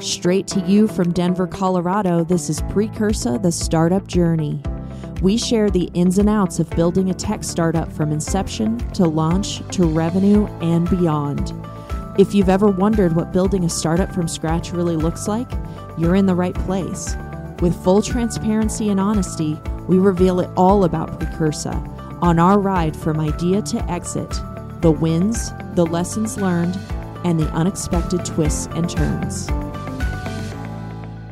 Straight to you from Denver, Colorado, this is Precursa, the startup journey. We share the ins and outs of building a tech startup from inception to launch to revenue and beyond. If you've ever wondered what building a startup from scratch really looks like, you're in the right place. With full transparency and honesty, we reveal it all about Precursa on our ride from idea to exit the wins, the lessons learned, and the unexpected twists and turns.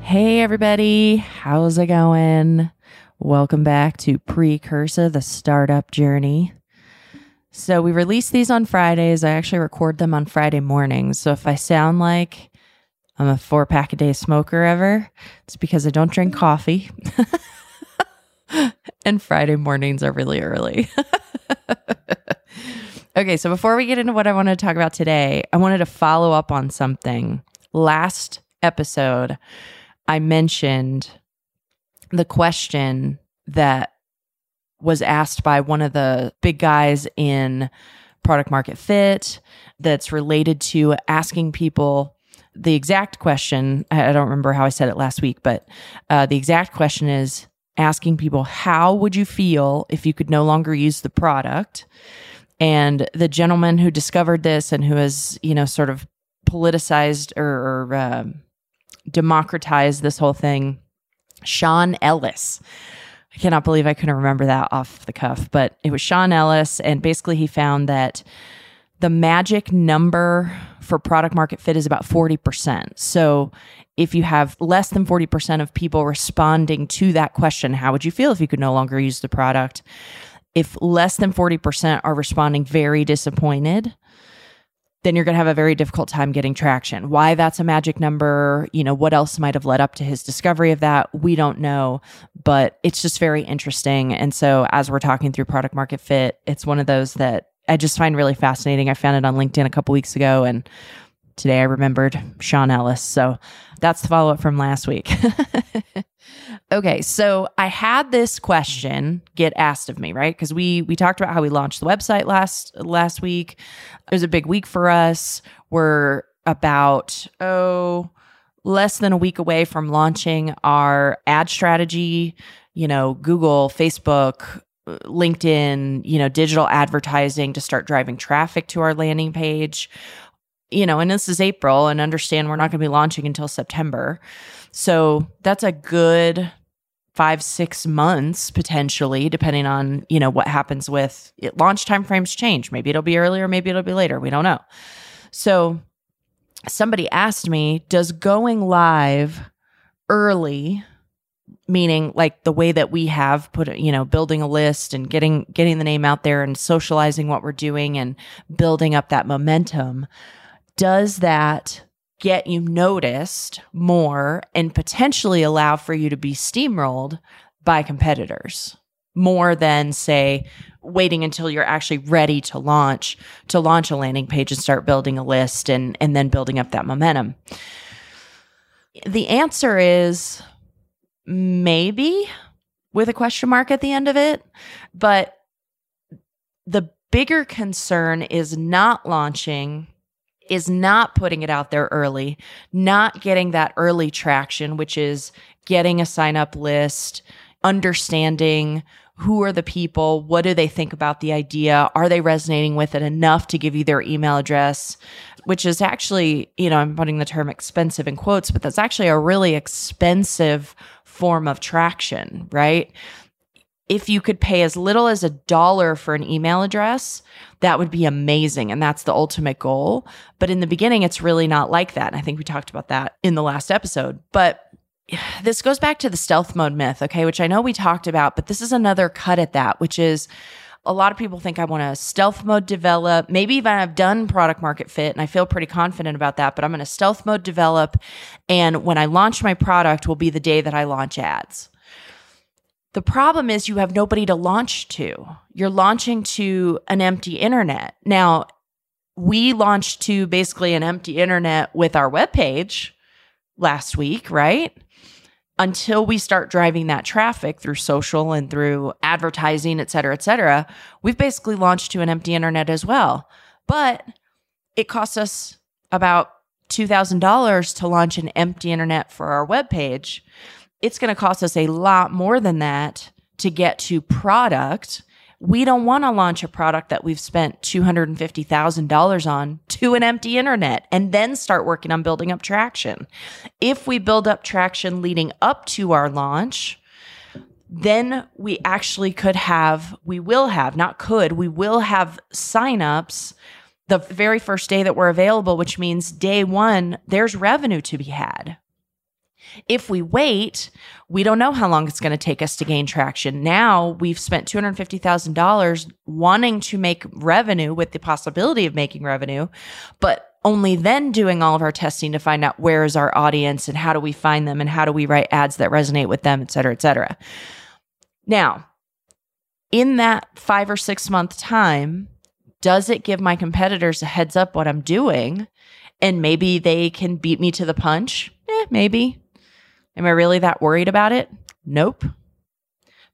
Hey, everybody, how's it going? Welcome back to Precursa, the startup journey. So, we release these on Fridays. I actually record them on Friday mornings. So, if I sound like I'm a four pack a day smoker ever, it's because I don't drink coffee. and Friday mornings are really early. okay, so before we get into what I want to talk about today, I wanted to follow up on something. Last episode, I mentioned the question that was asked by one of the big guys in product market fit that's related to asking people the exact question. I don't remember how I said it last week, but uh, the exact question is asking people, How would you feel if you could no longer use the product? And the gentleman who discovered this and who has, you know, sort of politicized or, or um, democratized this whole thing, Sean Ellis. I cannot believe I couldn't remember that off the cuff, but it was Sean Ellis. And basically, he found that the magic number for product market fit is about 40%. So if you have less than 40% of people responding to that question, how would you feel if you could no longer use the product? If less than 40% are responding very disappointed, then you're going to have a very difficult time getting traction. Why that's a magic number, you know, what else might have led up to his discovery of that, we don't know, but it's just very interesting. And so as we're talking through product market fit, it's one of those that I just find really fascinating. I found it on LinkedIn a couple weeks ago and today I remembered Sean Ellis. So that's the follow up from last week. okay, so I had this question get asked of me, right? Because we we talked about how we launched the website last last week. It was a big week for us. We're about oh less than a week away from launching our ad strategy. You know, Google, Facebook, LinkedIn, you know, digital advertising to start driving traffic to our landing page you know, and this is April and understand we're not going to be launching until September. So that's a good five, six months potentially, depending on, you know, what happens with it. Launch timeframes change. Maybe it'll be earlier, maybe it'll be later. We don't know. So somebody asked me, does going live early meaning like the way that we have put you know building a list and getting getting the name out there and socializing what we're doing and building up that momentum does that get you noticed more and potentially allow for you to be steamrolled by competitors? More than say waiting until you're actually ready to launch to launch a landing page and start building a list and and then building up that momentum. The answer is maybe with a question mark at the end of it but the bigger concern is not launching is not putting it out there early, not getting that early traction, which is getting a sign up list, understanding who are the people, what do they think about the idea, are they resonating with it enough to give you their email address, which is actually, you know, I'm putting the term expensive in quotes, but that's actually a really expensive form of traction, right? If you could pay as little as a dollar for an email address, that would be amazing. And that's the ultimate goal. But in the beginning, it's really not like that. And I think we talked about that in the last episode. But this goes back to the stealth mode myth, okay, which I know we talked about, but this is another cut at that, which is a lot of people think I want to stealth mode develop. Maybe even I've done product market fit and I feel pretty confident about that, but I'm going to stealth mode develop. And when I launch my product will be the day that I launch ads. The problem is you have nobody to launch to. You're launching to an empty internet. Now, we launched to basically an empty internet with our webpage last week, right? Until we start driving that traffic through social and through advertising, et cetera, et cetera, we've basically launched to an empty internet as well. But it costs us about $2,000 to launch an empty internet for our webpage, it's going to cost us a lot more than that to get to product. We don't want to launch a product that we've spent $250,000 on to an empty internet and then start working on building up traction. If we build up traction leading up to our launch, then we actually could have, we will have, not could, we will have signups the very first day that we're available, which means day one, there's revenue to be had. If we wait, we don't know how long it's going to take us to gain traction. Now we've spent $250,000 wanting to make revenue with the possibility of making revenue, but only then doing all of our testing to find out where is our audience and how do we find them and how do we write ads that resonate with them, et cetera, et cetera. Now, in that five or six month time, does it give my competitors a heads up what I'm doing? And maybe they can beat me to the punch? Eh, maybe. Am I really that worried about it? Nope.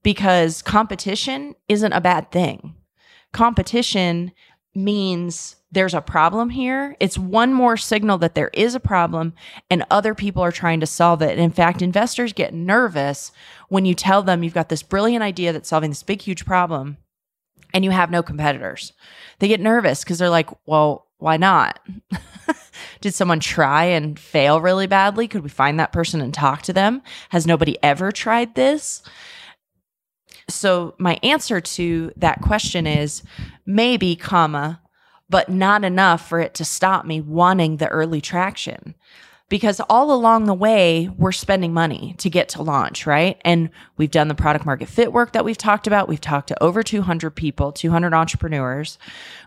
Because competition isn't a bad thing. Competition means there's a problem here. It's one more signal that there is a problem and other people are trying to solve it. And in fact, investors get nervous when you tell them you've got this brilliant idea that's solving this big, huge problem and you have no competitors. They get nervous because they're like, well, why not? Did someone try and fail really badly? Could we find that person and talk to them? Has nobody ever tried this? So my answer to that question is maybe, comma, but not enough for it to stop me wanting the early traction because all along the way, we're spending money to get to launch, right? And we've done the product market fit work that we've talked about. We've talked to over 200 people, 200 entrepreneurs.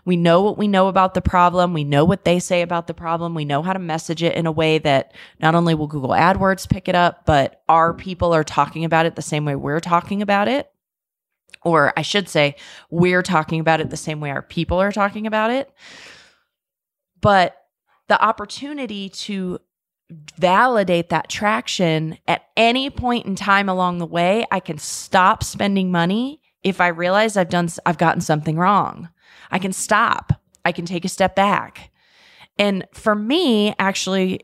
We know what we know about the problem. We know what they say about the problem. We know how to message it in a way that not only will Google AdWords pick it up, but our people are talking about it the same way we're talking about it. Or I should say, we're talking about it the same way our people are talking about it. But the opportunity to validate that traction at any point in time along the way, I can stop spending money if I realize I've done I've gotten something wrong. I can stop. I can take a step back. And for me, actually,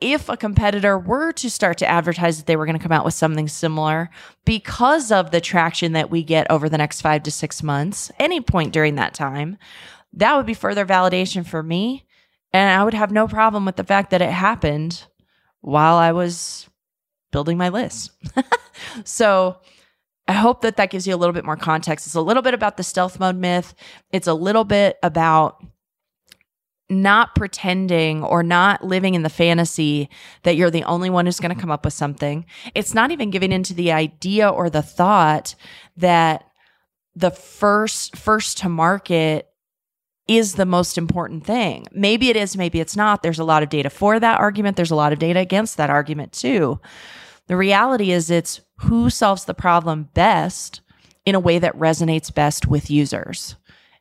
if a competitor were to start to advertise that they were going to come out with something similar because of the traction that we get over the next five to six months, any point during that time, that would be further validation for me and I would have no problem with the fact that it happened while I was building my list. so I hope that that gives you a little bit more context. It's a little bit about the stealth mode myth, it's a little bit about not pretending or not living in the fantasy that you're the only one who's going to come up with something. It's not even giving into the idea or the thought that the first first to market is the most important thing. Maybe it is, maybe it's not. There's a lot of data for that argument. There's a lot of data against that argument too. The reality is it's who solves the problem best in a way that resonates best with users.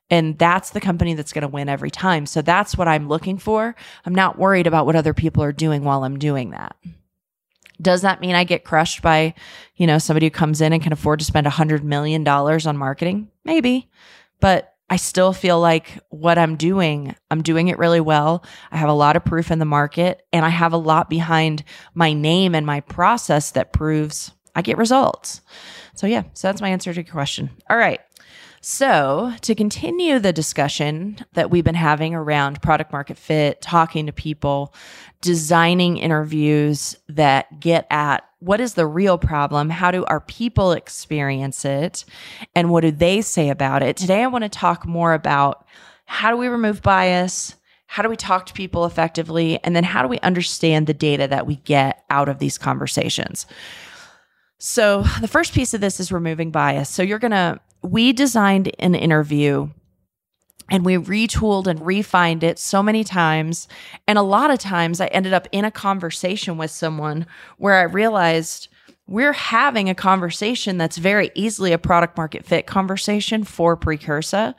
And that's the company that's going to win every time. So that's what I'm looking for. I'm not worried about what other people are doing while I'm doing that. Does that mean I get crushed by, you know, somebody who comes in and can afford to spend a hundred million dollars on marketing? Maybe. But I still feel like what I'm doing, I'm doing it really well. I have a lot of proof in the market and I have a lot behind my name and my process that proves I get results. So, yeah, so that's my answer to your question. All right. So, to continue the discussion that we've been having around product market fit, talking to people, designing interviews that get at what is the real problem? How do our people experience it? And what do they say about it? Today, I want to talk more about how do we remove bias? How do we talk to people effectively? And then how do we understand the data that we get out of these conversations? So, the first piece of this is removing bias. So, you're going to we designed an interview and we retooled and refined it so many times. And a lot of times I ended up in a conversation with someone where I realized we're having a conversation that's very easily a product market fit conversation for Precursa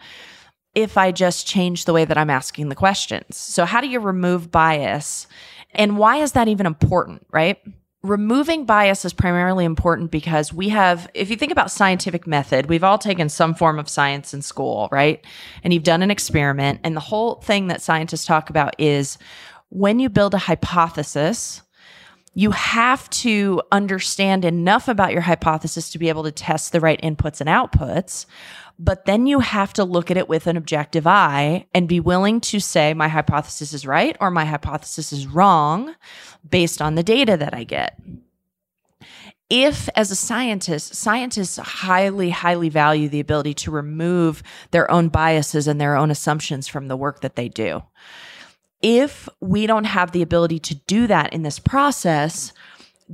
if I just change the way that I'm asking the questions. So, how do you remove bias? And why is that even important, right? Removing bias is primarily important because we have, if you think about scientific method, we've all taken some form of science in school, right? And you've done an experiment. And the whole thing that scientists talk about is when you build a hypothesis, you have to understand enough about your hypothesis to be able to test the right inputs and outputs. But then you have to look at it with an objective eye and be willing to say, my hypothesis is right or my hypothesis is wrong based on the data that I get. If, as a scientist, scientists highly, highly value the ability to remove their own biases and their own assumptions from the work that they do if we don't have the ability to do that in this process,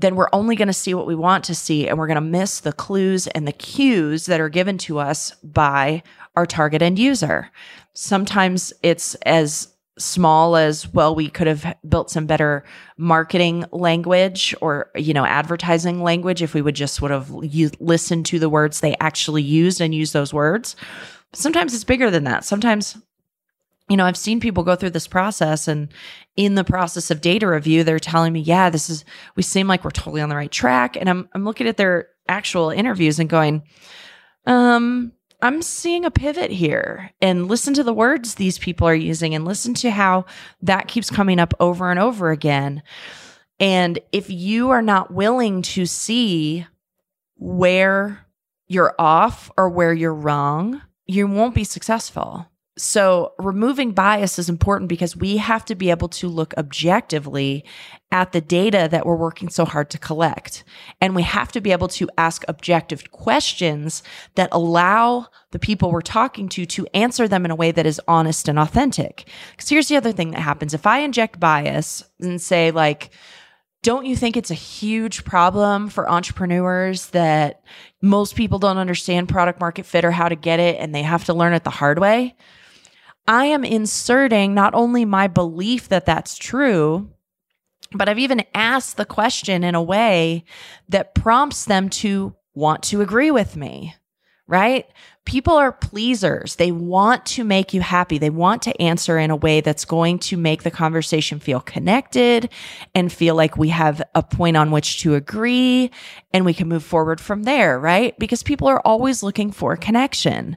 then we're only going to see what we want to see and we're going to miss the clues and the cues that are given to us by our target end user. Sometimes it's as small as well we could have built some better marketing language or you know advertising language if we would just sort of listen to the words they actually used and use those words sometimes it's bigger than that sometimes you know, I've seen people go through this process and in the process of data review, they're telling me, yeah, this is, we seem like we're totally on the right track. And I'm, I'm looking at their actual interviews and going, um, I'm seeing a pivot here and listen to the words these people are using and listen to how that keeps coming up over and over again. And if you are not willing to see where you're off or where you're wrong, you won't be successful. So, removing bias is important because we have to be able to look objectively at the data that we're working so hard to collect. And we have to be able to ask objective questions that allow the people we're talking to to answer them in a way that is honest and authentic. Because here's the other thing that happens if I inject bias and say, like, don't you think it's a huge problem for entrepreneurs that most people don't understand product market fit or how to get it and they have to learn it the hard way? I am inserting not only my belief that that's true, but I've even asked the question in a way that prompts them to want to agree with me, right? People are pleasers. They want to make you happy. They want to answer in a way that's going to make the conversation feel connected and feel like we have a point on which to agree and we can move forward from there, right? Because people are always looking for connection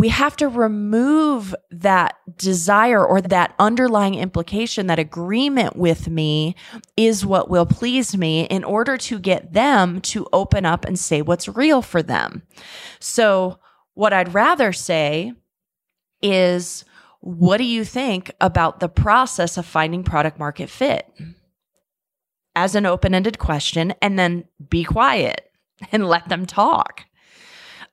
we have to remove that desire or that underlying implication that agreement with me is what will please me in order to get them to open up and say what's real for them. So, what I'd rather say is, what do you think about the process of finding product market fit? As an open ended question, and then be quiet and let them talk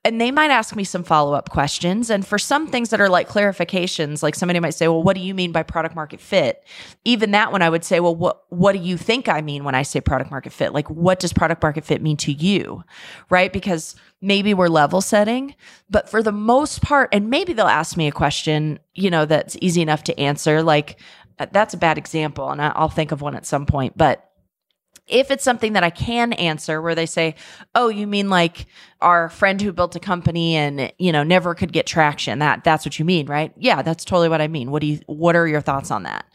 and they might ask me some follow up questions. And for some things that are like clarifications, like somebody might say, well, what do you mean by product market fit? Even that one, I would say, well, what, what do you think I mean when I say product market fit? Like, what does product market fit mean to you? Right? Because maybe we're level setting, but for the most part, and maybe they'll ask me a question, you know, that's easy enough to answer. Like, that's a bad example, and I'll think of one at some point. But if it's something that I can answer where they say, "Oh, you mean like our friend who built a company and, you know, never could get traction." That that's what you mean, right? Yeah, that's totally what I mean. What do you what are your thoughts on that?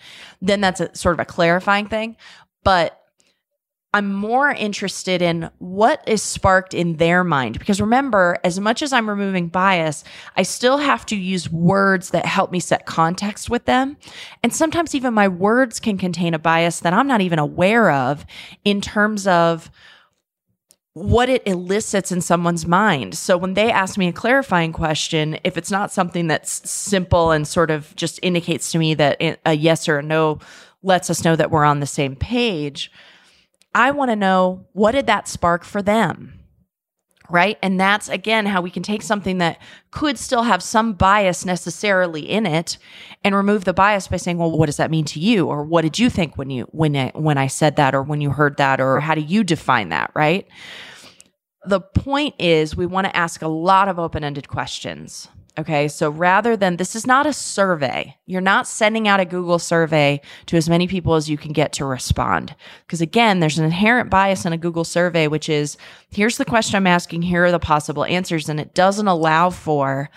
Then that's a sort of a clarifying thing. But I'm more interested in what is sparked in their mind. Because remember, as much as I'm removing bias, I still have to use words that help me set context with them. And sometimes even my words can contain a bias that I'm not even aware of in terms of what it elicits in someone's mind. So when they ask me a clarifying question, if it's not something that's simple and sort of just indicates to me that a yes or a no lets us know that we're on the same page I want to know what did that spark for them? Right. And that's again how we can take something that could still have some bias necessarily in it and remove the bias by saying, well, what does that mean to you? Or what did you think when you, when, I, when I said that, or when you heard that, or how do you define that? Right. The point is, we want to ask a lot of open ended questions. Okay. So rather than this is not a survey, you're not sending out a Google survey to as many people as you can get to respond. Because again, there's an inherent bias in a Google survey, which is here's the question I'm asking, here are the possible answers. And it doesn't allow for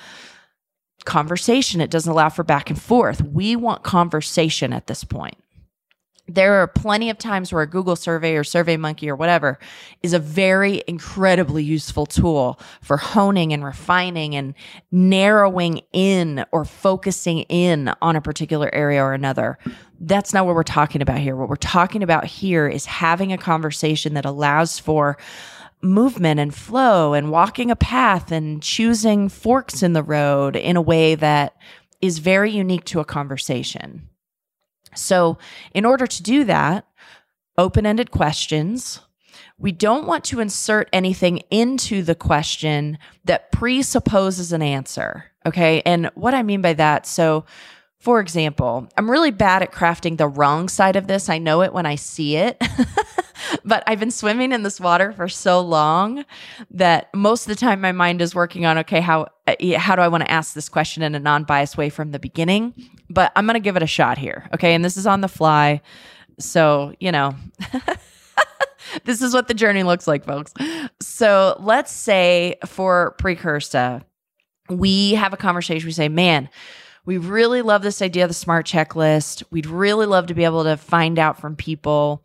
conversation, it doesn't allow for back and forth. We want conversation at this point. There are plenty of times where a Google survey or Survey Monkey or whatever is a very incredibly useful tool for honing and refining and narrowing in or focusing in on a particular area or another. That's not what we're talking about here. What we're talking about here is having a conversation that allows for movement and flow and walking a path and choosing forks in the road in a way that is very unique to a conversation. So, in order to do that, open ended questions. We don't want to insert anything into the question that presupposes an answer. Okay. And what I mean by that, so for example, I'm really bad at crafting the wrong side of this. I know it when I see it. but I've been swimming in this water for so long that most of the time my mind is working on okay, how uh, how do I want to ask this question in a non-biased way from the beginning? But I'm going to give it a shot here. Okay? And this is on the fly. So, you know, this is what the journey looks like, folks. So, let's say for Precursa, we have a conversation we say, "Man, we really love this idea of the smart checklist. We'd really love to be able to find out from people,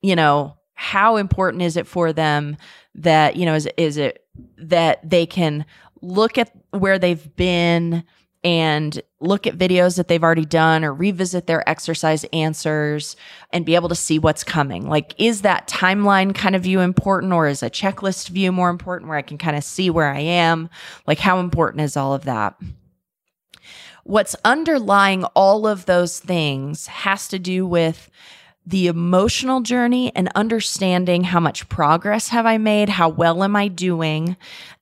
you know, how important is it for them that, you know, is, is it that they can look at where they've been and look at videos that they've already done or revisit their exercise answers and be able to see what's coming. Like, is that timeline kind of view important or is a checklist view more important where I can kind of see where I am? Like, how important is all of that? What's underlying all of those things has to do with the emotional journey and understanding how much progress have I made, how well am I doing,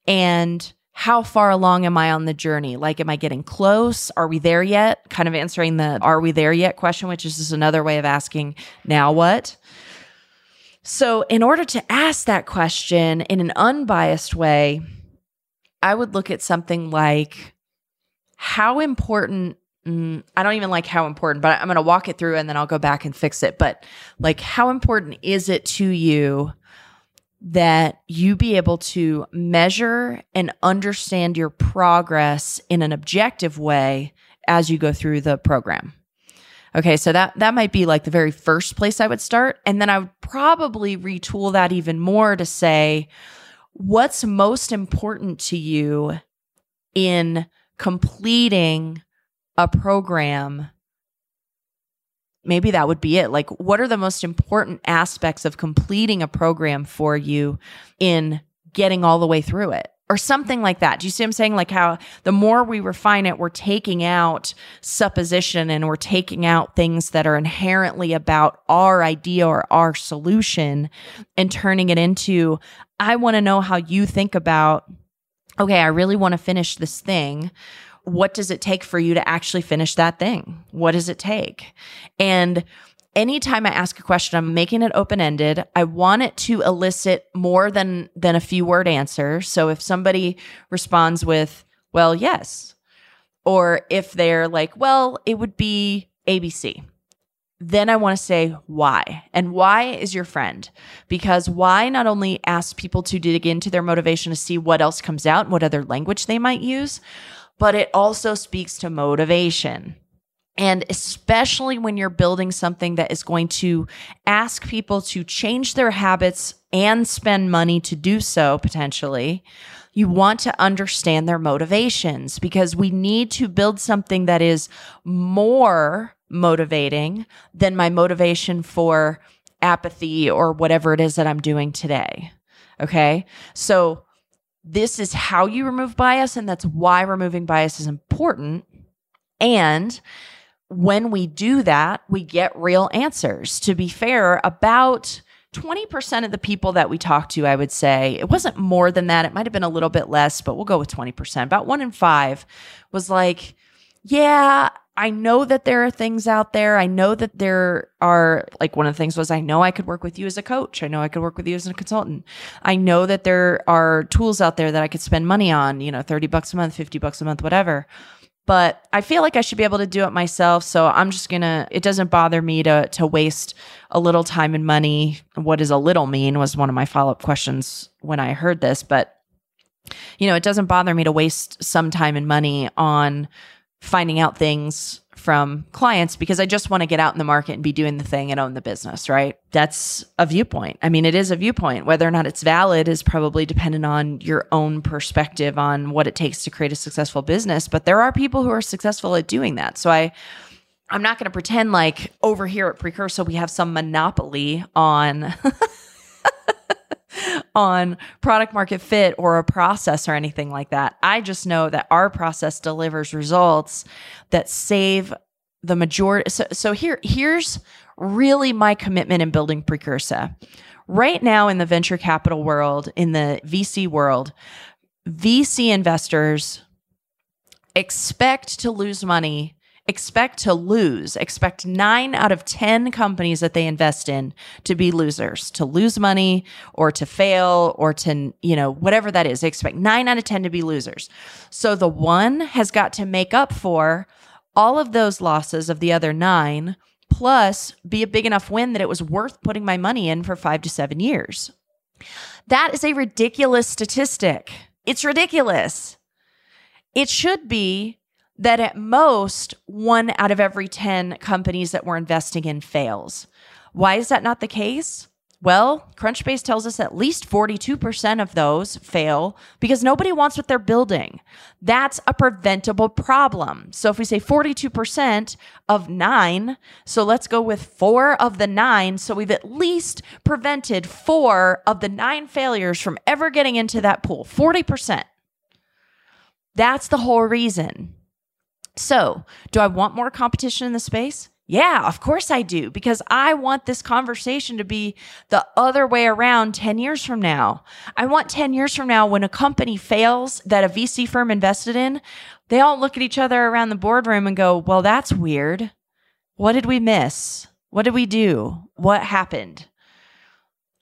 and how far along am I on the journey? Like, am I getting close? Are we there yet? Kind of answering the are we there yet question, which is just another way of asking, now what? So, in order to ask that question in an unbiased way, I would look at something like, how important mm, I don't even like how important, but I'm going to walk it through and then I'll go back and fix it. But like, how important is it to you that you be able to measure and understand your progress in an objective way as you go through the program? Okay, so that that might be like the very first place I would start and then I would probably retool that even more to say what's most important to you in completing a program maybe that would be it like what are the most important aspects of completing a program for you in getting all the way through it or something like that. Do you see what I'm saying? Like how the more we refine it, we're taking out supposition and we're taking out things that are inherently about our idea or our solution and turning it into, I want to know how you think about okay, I really want to finish this thing. What does it take for you to actually finish that thing? What does it take? And anytime I ask a question, I'm making it open ended. I want it to elicit more than than a few word answer. So if somebody responds with, "Well, yes," or if they're like, "Well, it would be ABC." Then I want to say why. And why is your friend? Because why not only asks people to dig into their motivation to see what else comes out what other language they might use, but it also speaks to motivation. And especially when you're building something that is going to ask people to change their habits and spend money to do so potentially, you want to understand their motivations because we need to build something that is more motivating than my motivation for apathy or whatever it is that I'm doing today. Okay. So, this is how you remove bias, and that's why removing bias is important. And when we do that, we get real answers. To be fair, about 20% of the people that we talked to, I would say, it wasn't more than that. It might have been a little bit less, but we'll go with 20%. About one in five was like, yeah, I know that there are things out there. I know that there are, like, one of the things was I know I could work with you as a coach. I know I could work with you as a consultant. I know that there are tools out there that I could spend money on, you know, 30 bucks a month, 50 bucks a month, whatever. But I feel like I should be able to do it myself. So I'm just going to, it doesn't bother me to, to waste a little time and money. What does a little mean was one of my follow up questions when I heard this. But, you know, it doesn't bother me to waste some time and money on finding out things from clients because I just want to get out in the market and be doing the thing and own the business, right? That's a viewpoint. I mean, it is a viewpoint. Whether or not it's valid is probably dependent on your own perspective on what it takes to create a successful business, but there are people who are successful at doing that. So I I'm not going to pretend like over here at Precursa we have some monopoly on on product market fit or a process or anything like that. I just know that our process delivers results that save the majority. So, so here, here's really my commitment in building Precursa. Right now in the venture capital world, in the VC world, VC investors expect to lose money expect to lose, expect nine out of 10 companies that they invest in to be losers, to lose money or to fail or to, you know, whatever that is. They expect nine out of 10 to be losers. So the one has got to make up for all of those losses of the other nine, plus be a big enough win that it was worth putting my money in for five to seven years. That is a ridiculous statistic. It's ridiculous. It should be that at most one out of every 10 companies that we're investing in fails. Why is that not the case? Well, Crunchbase tells us at least 42% of those fail because nobody wants what they're building. That's a preventable problem. So if we say 42% of nine, so let's go with four of the nine. So we've at least prevented four of the nine failures from ever getting into that pool. 40%. That's the whole reason. So, do I want more competition in the space? Yeah, of course I do, because I want this conversation to be the other way around 10 years from now. I want 10 years from now when a company fails that a VC firm invested in, they all look at each other around the boardroom and go, Well, that's weird. What did we miss? What did we do? What happened?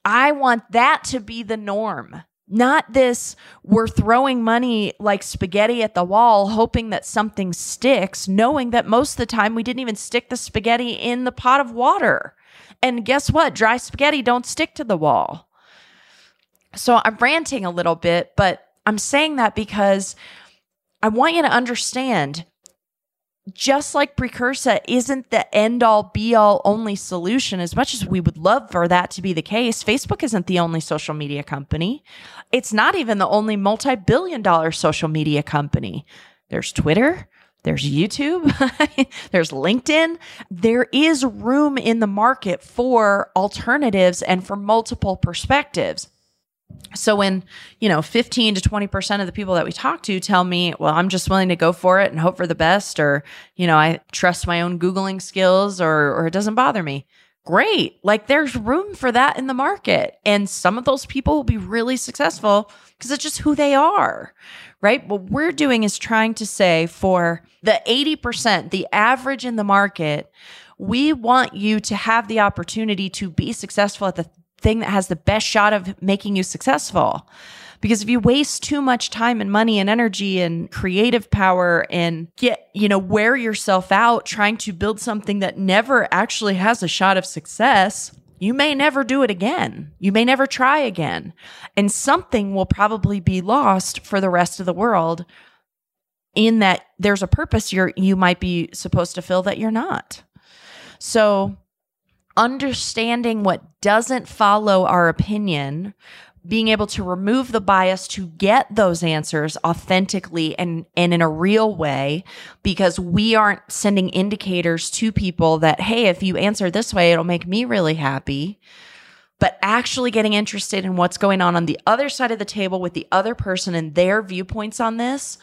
I want that to be the norm. Not this, we're throwing money like spaghetti at the wall, hoping that something sticks, knowing that most of the time we didn't even stick the spaghetti in the pot of water. And guess what? Dry spaghetti don't stick to the wall. So I'm ranting a little bit, but I'm saying that because I want you to understand just like Precursa isn't the end all be all only solution, as much as we would love for that to be the case, Facebook isn't the only social media company. It's not even the only multi billion dollar social media company. There's Twitter, there's YouTube, there's LinkedIn. There is room in the market for alternatives and for multiple perspectives. So when, you know, 15 to 20% of the people that we talk to tell me, well, I'm just willing to go for it and hope for the best, or, you know, I trust my own Googling skills or, or it doesn't bother me. Great. Like there's room for that in the market. And some of those people will be really successful because it's just who they are. Right. What we're doing is trying to say for the 80%, the average in the market, we want you to have the opportunity to be successful at the thing that has the best shot of making you successful. Because if you waste too much time and money and energy and creative power and get, you know, wear yourself out trying to build something that never actually has a shot of success, you may never do it again. You may never try again. And something will probably be lost for the rest of the world in that there's a purpose you're you might be supposed to fill that you're not. So understanding what doesn't follow our opinion, being able to remove the bias to get those answers authentically and, and in a real way, because we aren't sending indicators to people that, hey, if you answer this way, it'll make me really happy. But actually getting interested in what's going on on the other side of the table with the other person and their viewpoints on this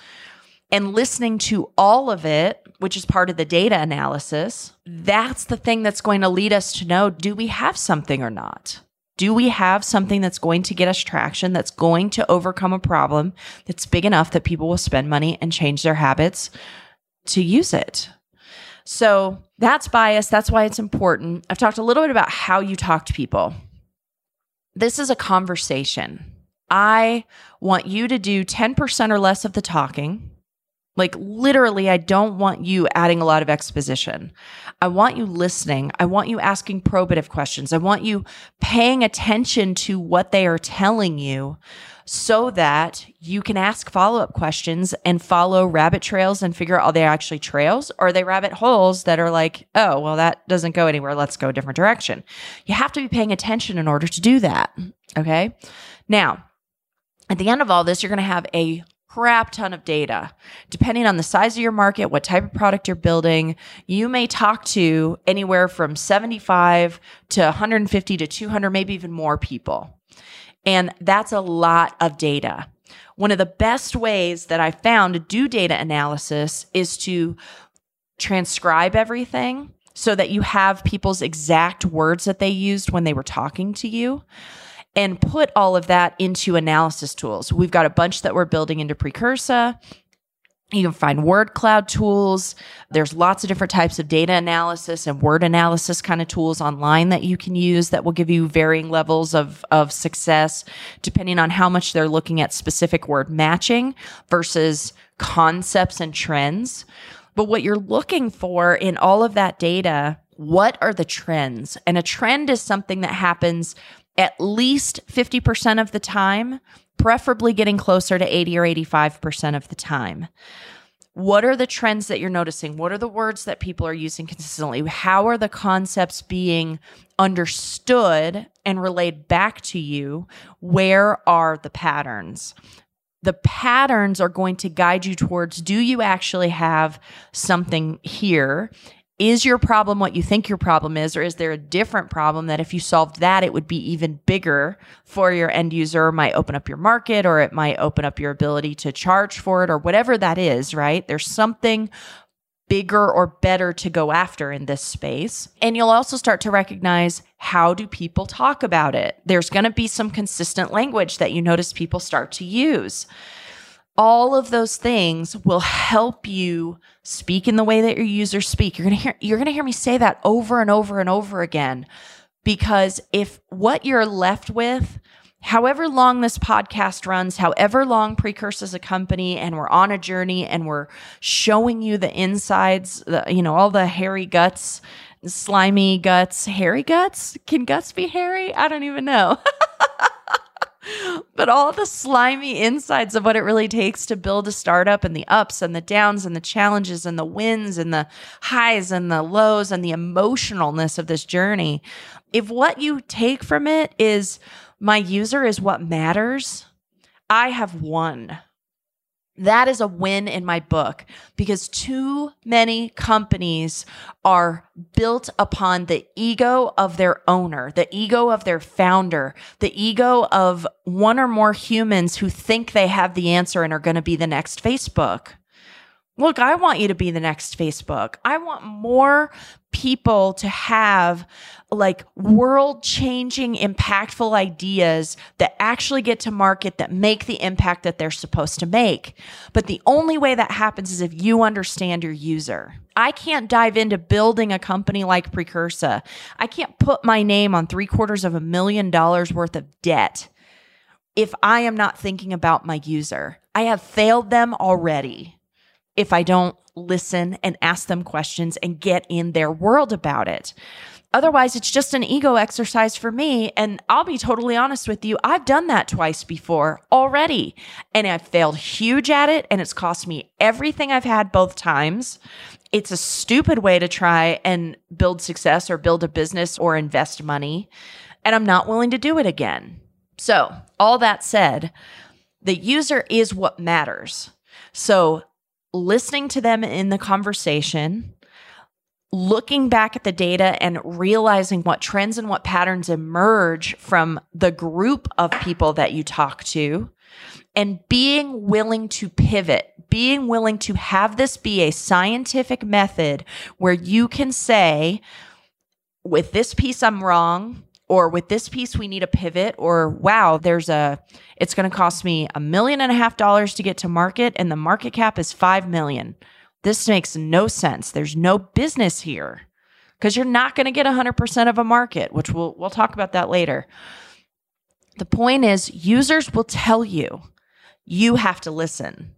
and listening to all of it, which is part of the data analysis, that's the thing that's going to lead us to know do we have something or not? Do we have something that's going to get us traction, that's going to overcome a problem that's big enough that people will spend money and change their habits to use it? So that's bias. That's why it's important. I've talked a little bit about how you talk to people. This is a conversation. I want you to do 10% or less of the talking Like, literally, I don't want you adding a lot of exposition. I want you listening. I want you asking probative questions. I want you paying attention to what they are telling you so that you can ask follow up questions and follow rabbit trails and figure out are they actually trails or are they rabbit holes that are like, oh, well, that doesn't go anywhere. Let's go a different direction. You have to be paying attention in order to do that. Okay. Now, at the end of all this, you're going to have a crap ton of data. Depending on the size of your market, what type of product you're building, you may talk to anywhere from 75 to 150 to 200, maybe even more people. And that's a lot of data. One of the best ways that I found to do data analysis is to transcribe everything so that you have people's exact words that they used when they were talking to you and put all of that into analysis tools. We've got a bunch that we're building into Precursa. You can find word cloud tools. There's lots of different types of data analysis and word analysis kind of tools online that you can use that will give you varying levels of, of success depending on how much they're looking at specific word matching versus concepts and trends. But what you're looking for in all of that data, what are the trends? And a trend is something that happens at least 50% of the time, preferably getting closer to 80 or 85% of the time. What are the trends that you're noticing? What are the words that people are using consistently? How are the concepts being understood and relayed back to you? Where are the patterns? The patterns are going to guide you towards do you actually have something here? Is your problem what you think your problem is, or is there a different problem that if you solved that, it would be even bigger for your end user, might open up your market, or it might open up your ability to charge for it, or whatever that is, right? There's something bigger or better to go after in this space. And you'll also start to recognize how do people talk about it? There's going to be some consistent language that you notice people start to use all of those things will help you speak in the way that your users speak. You're going to hear you're going to hear me say that over and over and over again because if what you're left with however long this podcast runs, however long Precursa's a company and we're on a journey and we're showing you the insides, the, you know, all the hairy guts, slimy guts, hairy guts. Can guts be hairy? I don't even know. but all the slimy insides of what it really takes to build a startup and the ups and the downs and the challenges and the wins and the highs and the lows and the emotionalness of this journey. If what you take from it is my user is what matters, I have won. That is a win in my book because too many companies are built upon the ego of their owner, the ego of their founder, the ego of one or more humans who think they have the answer and are going to be the next Facebook. Look, I want you to be the next Facebook. I want more people to have like world changing, impactful ideas that actually get to market that make the impact that they're supposed to make. But the only way that happens is if you understand your user. I can't dive into building a company like Precursa. I can't put my name on three quarters of a million dollars worth of debt if I am not thinking about my user. I have failed them already if I don't listen and ask them questions and get in their world about it. Otherwise, it's just an ego exercise for me. And I'll be totally honest with you, I've done that twice before already. And I've failed huge at it, and it's cost me everything I've had both times. It's a stupid way to try and build success or build a business or invest money. And I'm not willing to do it again. So, all that said, the user is what matters. So, listening to them in the conversation, looking back at the data and realizing what trends and what patterns emerge from the group of people that you talk to, and being willing to pivot, being willing to have this be a scientific method where you can say, with this piece, I'm wrong or with this piece we need a pivot or wow there's a it's going to cost me a million and a half dollars to get to market and the market cap is 5 million. This makes no sense. There's no business here because you're not going to get 100% of a market which we'll we'll talk about that later. The point is users will tell you. You have to listen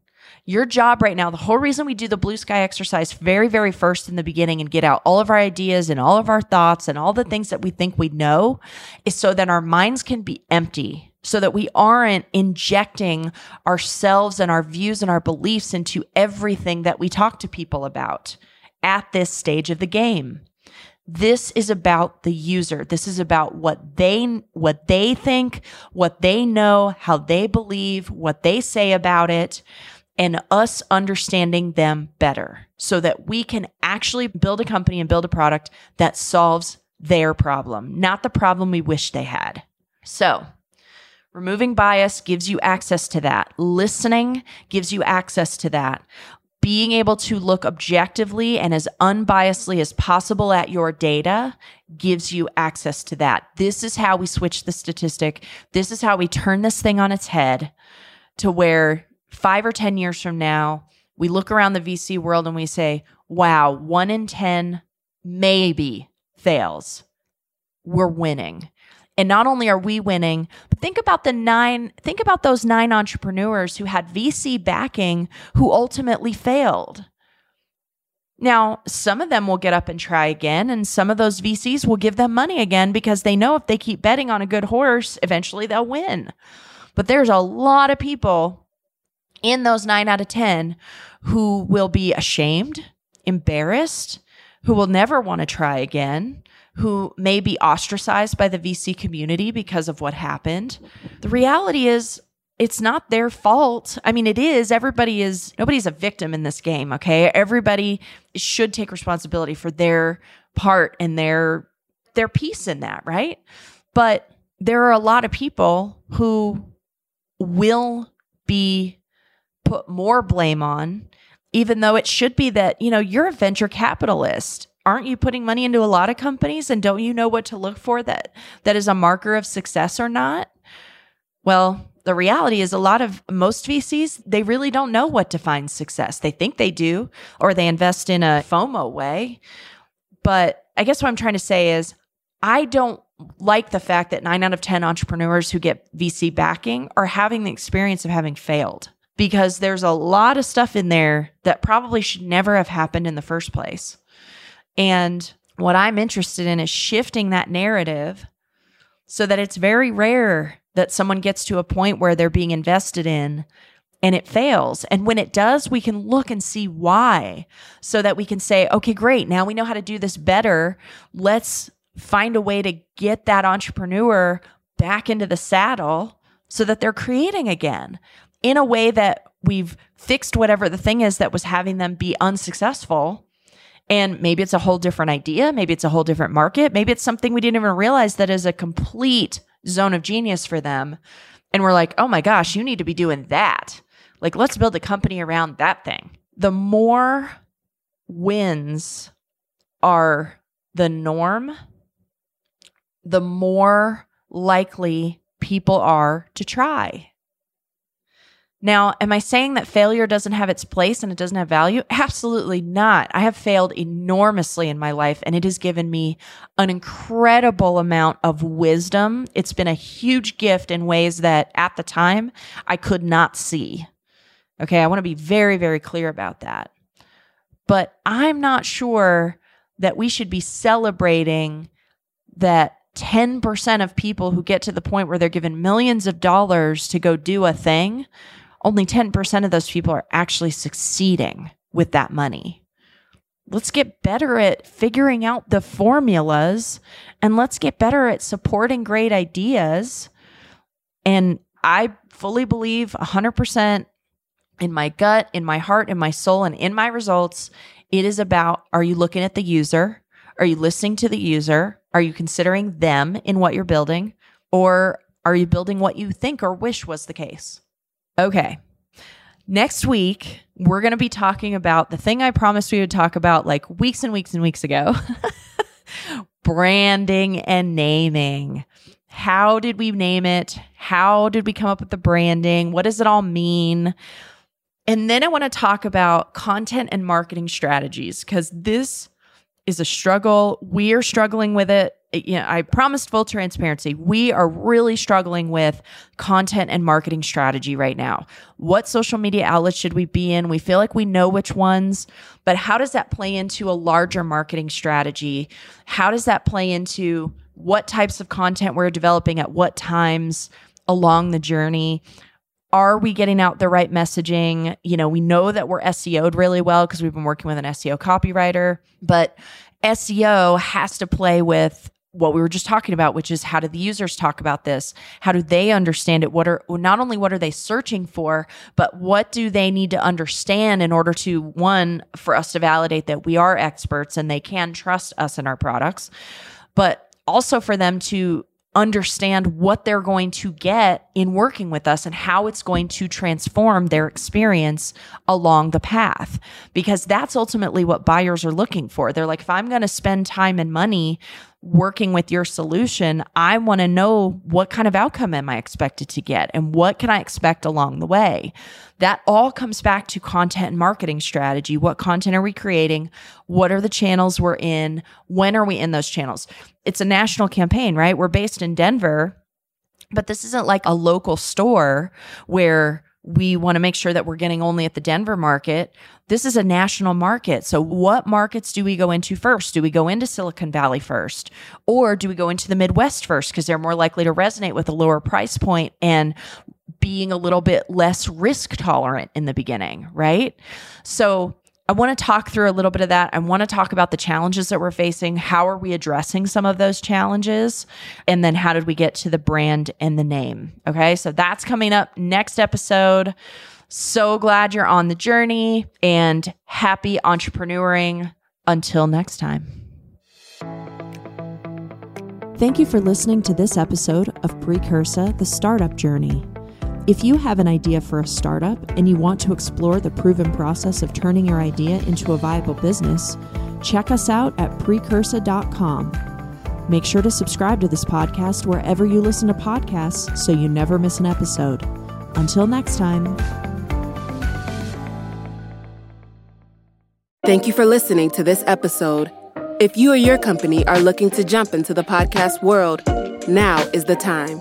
Your job right now, the whole reason we do the blue sky exercise very, very first in the beginning and get out all of our ideas and all of our thoughts and all the things that we think we know is so that our minds can be empty, so that we aren't injecting ourselves and our views and our beliefs into everything that we talk to people about at this stage of the game. This is about the user. This is about what they what they think, what they know, how they believe, what they say about it and us understanding them better so that we can actually build a company and build a product that solves their problem, not the problem we wish they had. So, removing bias gives you access to that. Listening gives you access to that being able to look objectively and as unbiasedly as possible at your data gives you access to that. This is how we switch the statistic. This is how we turn this thing on its head to where five or 10 years from now, we look around the VC world and we say, wow, one in 10 maybe fails. We're winning. And not only are we winning, but think about the nine, think about those nine entrepreneurs who had VC backing who ultimately failed. Now, some of them will get up and try again, and some of those VCs will give them money again because they know if they keep betting on a good horse, eventually they'll win. But there's a lot of people in those nine out of 10 who will be ashamed, embarrassed, who will never want to try again, who may be ostracized by the VC community because of what happened. The reality is, it's not their fault. I mean, it is. Everybody is, nobody's a victim in this game, okay? Everybody should take responsibility for their part and their their piece in that, right? But there are a lot of people who will be put more blame on even though it should be that, you know, you're a venture capitalist aren't you putting money into a lot of companies and don't you know what to look for that that is a marker of success or not? Well, the reality is a lot of most VCs, they really don't know what defines success. They think they do or they invest in a FOMO way. But I guess what I'm trying to say is I don't like the fact that 9 out of 10 entrepreneurs who get VC backing are having the experience of having failed because there's a lot of stuff in there that probably should never have happened in the first place. And what I'm interested in is shifting that narrative so that it's very rare that someone gets to a point where they're being invested in and it fails. And when it does, we can look and see why so that we can say, okay, great. Now we know how to do this better. Let's find a way to get that entrepreneur back into the saddle so that they're creating again in a way that we've fixed whatever the thing is that was having them be unsuccessful and maybe it's a whole different idea. Maybe it's a whole different market. Maybe it's something we didn't even realize that is a complete zone of genius for them. And we're like, oh my gosh, you need to be doing that. Like, let's build a company around that thing. The more wins are the norm, the more likely people are to try. Now, am I saying that failure doesn't have its place and it doesn't have value? Absolutely not. I have failed enormously in my life and it has given me an incredible amount of wisdom. It's been a huge gift in ways that at the time I could not see. Okay, I want to be very, very clear about that. But I'm not sure that we should be celebrating that 10% of people who get to the point where they're given millions of dollars to go do a thing only 10% of those people are actually succeeding with that money. Let's get better at figuring out the formulas and let's get better at supporting great ideas. And I fully believe 100% in my gut, in my heart, in my soul, and in my results, it is about are you looking at the user? Are you listening to the user? Are you considering them in what you're building? Or are you building what you think or wish was the case? Okay. Next week, we're going to be talking about the thing I promised we would talk about like weeks and weeks and weeks ago branding and naming. How did we name it? How did we come up with the branding? What does it all mean? And then I want to talk about content and marketing strategies because this is a struggle. We are struggling with it. You know, I promised full transparency. We are really struggling with content and marketing strategy right now. What social media outlets should we be in? We feel like we know which ones, but how does that play into a larger marketing strategy? How does that play into what types of content we're developing at what times along the journey? Are we getting out the right messaging? You know, we know that we're SEO'd really well because we've been working with an SEO copywriter, but SEO has to play with what we were just talking about, which is how do the users talk about this? How do they understand it? What are not only what are they searching for, but what do they need to understand in order to one, for us to validate that we are experts and they can trust us and our products, but also for them to understand what they're going to get in working with us and how it's going to transform their experience along the path. Because that's ultimately what buyers are looking for. They're like, if I'm going to spend time and money working with your solution, I want to know what kind of outcome am I expected to get and what can I expect along the way. That all comes back to content and marketing strategy. What content are we creating? What are the channels we're in? When are we in those channels? It's a national campaign, right? We're based in Denver, but this isn't like a local store where we want to make sure that we're getting only at the Denver market. This is a national market. So, what markets do we go into first? Do we go into Silicon Valley first? Or do we go into the Midwest first? Because they're more likely to resonate with a lower price point and being a little bit less risk tolerant in the beginning, right? So, I want to talk through a little bit of that. I want to talk about the challenges that we're facing. How are we addressing some of those challenges? And then how did we get to the brand and the name? Okay. So that's coming up next episode. So glad you're on the journey and happy entrepreneuring. Until next time. Thank you for listening to this episode of Precursa, the Startup Journey. If you have an idea for a startup and you want to explore the proven process of turning your idea into a viable business, check us out at precursa.com. Make sure to subscribe to this podcast wherever you listen to podcasts so you never miss an episode. Until next time. Thank you for listening to this episode. If you or your company are looking to jump into the podcast world, now is the time.